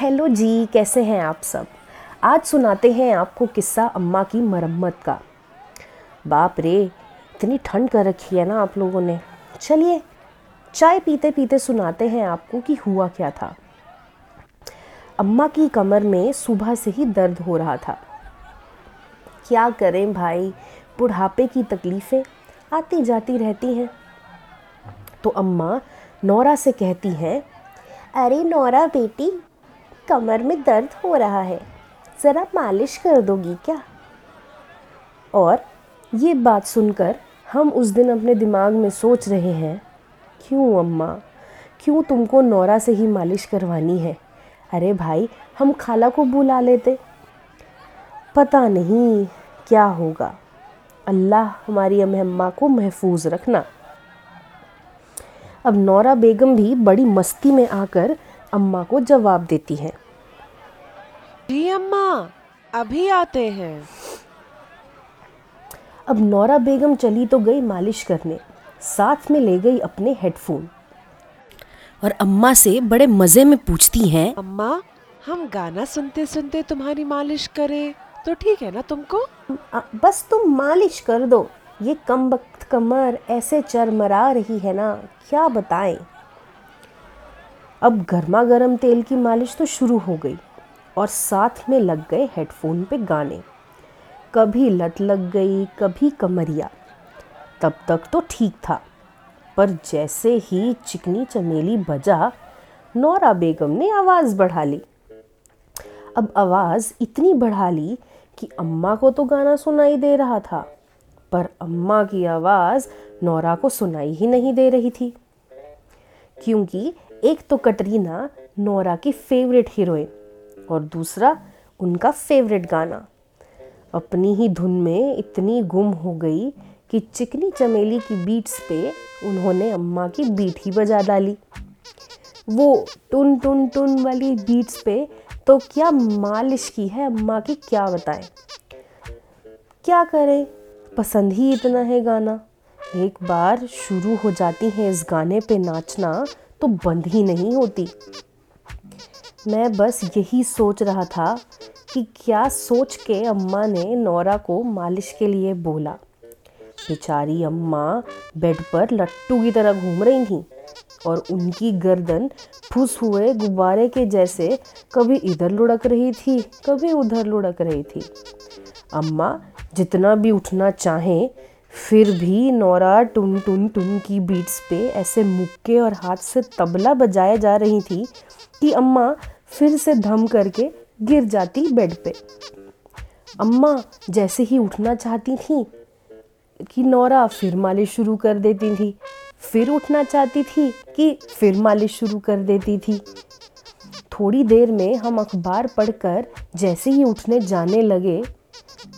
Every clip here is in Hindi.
हेलो जी, कैसे हैं आप सब? आज सुनाते हैं आपको किस्सा अम्मा की मरम्मत का। बाप रे, इतनी ठंड कर रखी है ना आप लोगों ने। चलिए, चाय पीते पीते सुनाते हैं आपको कि हुआ क्या था। अम्मा की कमर में सुबह से ही दर्द हो रहा था। क्या करें भाई, बुढ़ापे की तकलीफ़ें आती जाती रहती हैं। तो अम्मा नौरा से कहती हैं, अरे नौरा बेटी कमर में दर्द हो रहा है। ज़रा मालिश कर दोगी क्या? और ये बात सुनकर हम उस दिन अपने दिमाग में सोच रहे हैं, क्यों अम्मा? क्यों तुमको नौरा से ही मालिश करवानी है? अरे भाई, हम खाला को बुला लेते। पता नहीं क्या होगा। अल्लाह हमारी अम्मा को महफूज रखना। अब नौरा बेगम भी बड़ी मस्ती में आकर अम्मा को जवाब देती हैं। जी अम्मा अभी आते हैं। अब नौरा बेगम चली तो गई मालिश करने। साथ में ले गई अपने हेडफोन। और अम्मा से बड़े मज़े में पूछती हैं अम्मा हम गाना सुनते सुनते तुम्हारी मालिश करें तो ठीक है ना तुमको? बस तुम मालिश कर दो। ये कम वक्त कमर ऐसे चरमरा रही है ना क्या बताएँ? अब गर्मा गर्म तेल की मालिश तो शुरू हो गई। और साथ में लग गए हेडफोन पे गाने। कभी लत लग गई, कभी कमरिया। तब तक तो ठीक था। पर जैसे ही चिकनी चमेली बजा, नौरा बेगम ने आवाज़ बढ़ा ली। अब आवाज़ इतनी बढ़ा ली कि अम्मा को तो गाना सुनाई दे रहा था, पर अम्मा की आवाज़ नौरा को सुनाई ही नहीं दे रही थी। क्योंकि एक तो कटरीना नौरा की फेवरेट हीरोइन और दूसरा उनका फेवरेट गाना। अपनी ही धुन में इतनी गुम हो गई कि चिकनी चमेली की बीट्स पे उन्होंने अम्मा की बीट ही बजा डाली। वो टुन टुन टुन वाली बीट्स पे तो क्या मालिश की है अम्मा की, क्या बताएँ? क्या करें? पसंद ही इतना है गाना। एक बार शुरू हो जाती है इस गाने पे नाचना तो बंद ही नहीं होती। मैं बस यही सोच रहा था कि क्या सोच के अम्मा ने नौरा को मालिश के लिए बोला। बेचारी अम्मा बेड पर लट्टू की तरह घूम रही थी और उनकी गर्दन फुस हुए गुब्बारे के जैसे कभी इधर लुढ़क रही थी, कभी उधर लुढ़क रही थी। अम्मा जितना भी उठना चाहें, फिर भी नौरा टुन टुन टुन की बीट्स पे ऐसे मुक्के और हाथ से तबला बजाया जा रही थी कि अम्मा फिर से धम करके गिर जाती बेड पे। अम्मा जैसे ही उठना चाहती थी कि नौरा फिर मालिश शुरू कर देती थी, फिर उठना चाहती थी कि फिर मालिश शुरू कर देती थी। थोड़ी देर में हम अखबार पढ़कर जैसे ही उठने जाने लगे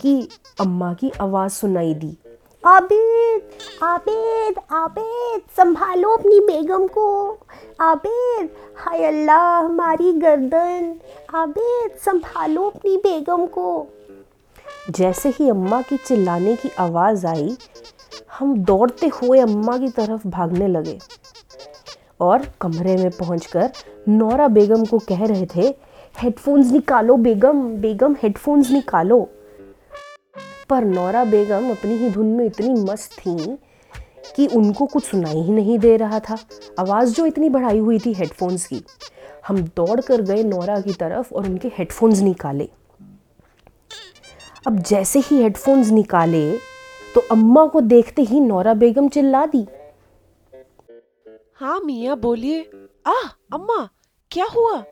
कि अम्मा की आवाज़ सुनाई दी। आबिद आबिद आबिद, संभालो अपनी बेगम को। आबिद, हाय अल्लाह हमारी गर्दन। आबिद, संभालो अपनी बेगम को। जैसे ही अम्मा की चिल्लाने की आवाज़ आई, हम दौड़ते हुए अम्मा की तरफ़ भागने लगे और कमरे में पहुंचकर नौरा बेगम को कह रहे थे हेडफोन्स निकालो बेगम बेगम हेडफोन्स निकालो। पर नौरा बेगम अपनी ही धुन में इतनी मस्त थी कि उनको कुछ सुनाई ही नहीं दे रहा था। आवाज़ जो इतनी बढ़ाई हुई थी हेडफोन्स की। हम दौड़ कर गए नौरा की तरफ़ और उनके हेडफोन्स निकाले। अब जैसे ही हेडफोन्स निकाले तो अम्मा को देखते ही नौरा बेगम चिल्ला दी। हाँ मियाँ, बोलिए। आ अम्मा, क्या हुआ?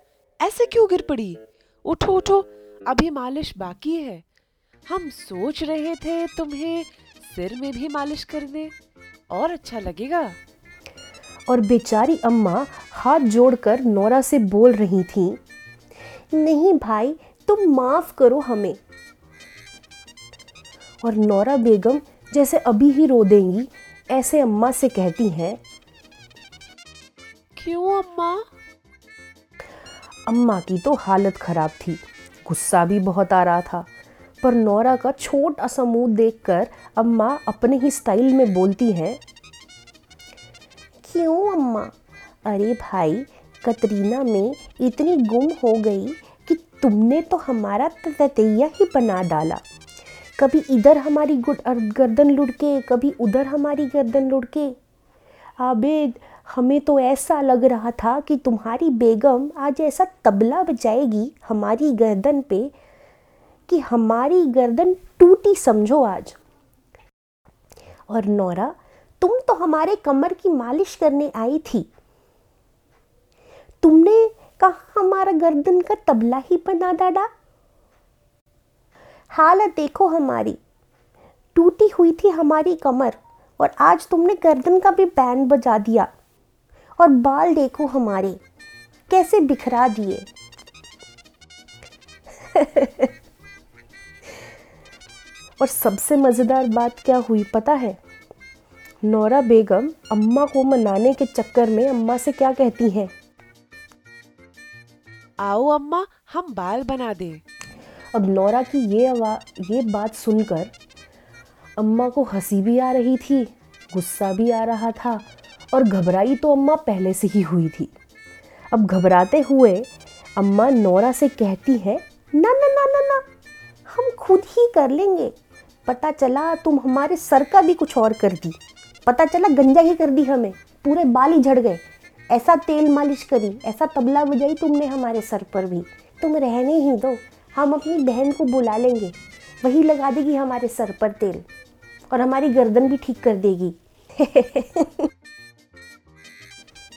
ऐसे क्यों गिर पड़ी? उठो उठो, अभी मालिश बाकी है। हम सोच रहे थे तुम्हें सिर में भी मालिश कर दे और अच्छा लगेगा। और बेचारी अम्मा हाथ जोड़कर नौरा से बोल रही थी नहीं भाई तुम माफ़ करो हमें। और नौरा बेगम जैसे अभी ही रो देंगी ऐसे अम्मा से कहती हैं क्यों अम्मा? अम्मा की तो हालत खराब थी गुस्सा भी बहुत आ रहा था। पर नौरा का छोटा सा मुँह देखकर अम्मा अपने ही स्टाइल में बोलती हैं, क्यों अम्मा? अरे भाई, कतरीना में इतनी गुम हो गई कि तुमने तो हमारा ततैया ही बना डाला। कभी इधर हमारी गर्दन लुढ़के, कभी उधर हमारी गर्दन लुढ़के। आबेद हमें तो ऐसा लग रहा था कि तुम्हारी बेगम आज ऐसा तबला बजाएगी हमारी गर्दन पे कि हमारी गर्दन टूटी, समझो आज। और नौरा, तुम तो हमारे कमर की मालिश करने आई थी। तुमने कहा हमारा गर्दन का तबला ही बना डाला? हालत देखो हमारी। टूटी हुई थी हमारी कमर, और आज तुमने गर्दन का भी बैंड बजा दिया। और बाल देखो हमारे, कैसे बिखरा दिए। और सबसे मज़ेदार बात क्या हुई पता है? नौरा बेगम अम्मा को मनाने के चक्कर में अम्मा से क्या कहती हैं? आओ अम्मा हम बाल बना दें। अब नौरा की ये आवाज़ ये बात सुनकर अम्मा को हँसी भी आ रही थी गुस्सा भी आ रहा था और घबराई तो अम्मा पहले से ही हुई थी। अब घबराते हुए अम्मा नौरा से कहती है ना ना ना ना ना हम खुद ही कर लेंगे। पता चला तुम हमारे सर का भी कुछ और कर दी। पता चला गंजा ही कर दी हमें। पूरे बाल ही झड़ गए। ऐसा तेल मालिश करी, ऐसा तबला बजाई तुमने हमारे सर पर भी। तुम रहने ही दो, हम अपनी बहन को बुला लेंगे। वही लगा देगी हमारे सर पर तेल, और हमारी गर्दन भी ठीक कर देगी।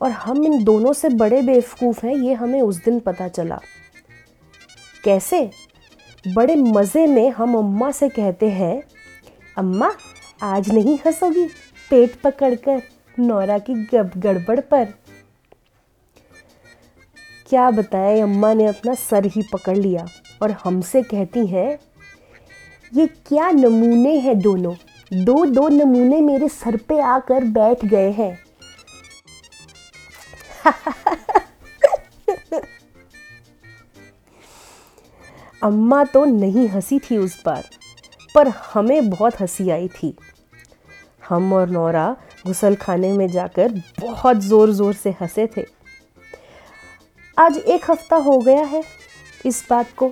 और हम इन दोनों से बड़े बेवकूफ़ हैं, ये हमें उस दिन पता चला। कैसे? बड़े मज़े में हम अम्मा से कहते हैं, अम्मा, आज नहीं हंसोगी पेट पकड़कर नौरा की गड़बड़ पर? क्या बताएँ, अम्मा ने अपना सर ही पकड़ लिया और हमसे कहती हैं, ये क्या नमूने हैं दोनों? दो दो नमूने मेरे सर पे आकर बैठ गए हैं। अम्मा तो नहीं हँसी थी उस बार, पर हमें बहुत हँसी आई थी। हम और नौरा गुसल खाने में जाकर बहुत ज़ोर ज़ोर से हंसे थे। आज एक हफ़्ता हो गया है इस बात को।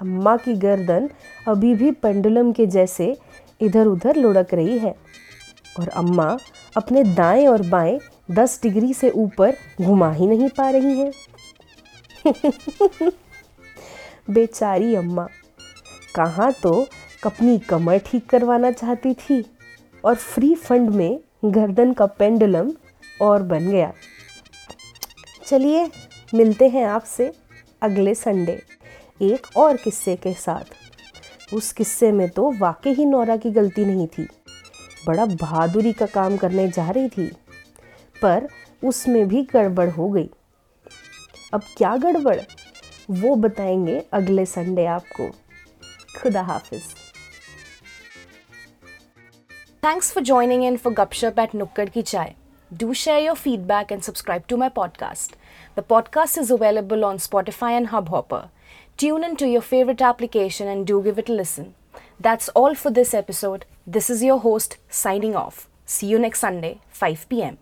अम्मा की गर्दन अभी भी पेंडुलम के जैसे इधर उधर लुढ़क रही है और अम्मा अपने दाएँ और बाएँ दस डिग्री से ऊपर घुमा ही नहीं पा रही हैं। बेचारी अम्मा। कहाँ तो अपनी कमर ठीक करवाना चाहती थी और फ्री फंड में गर्दन का पेंडुलम और बन गया। चलिए, मिलते हैं आपसे अगले संडे एक और किस्से के साथ। उस किस्से में तो वाकई ही नौरा की गलती नहीं थी। बड़ा बहादुरी का काम करने जा रही थी, पर उसमें भी गड़बड़ हो गई। अब क्या गड़बड़? वो बताएँगे अगले संडे आपको खुदा हाफिज Thanks for joining in for Gupshup at Nukkad Ki Chai. Do share your feedback and subscribe to my podcast. The podcast is available on Spotify and Hubhopper. Tune in to your favorite application and do give it a listen. That's all for this episode. This is your host signing off. See you next Sunday, 5 p.m.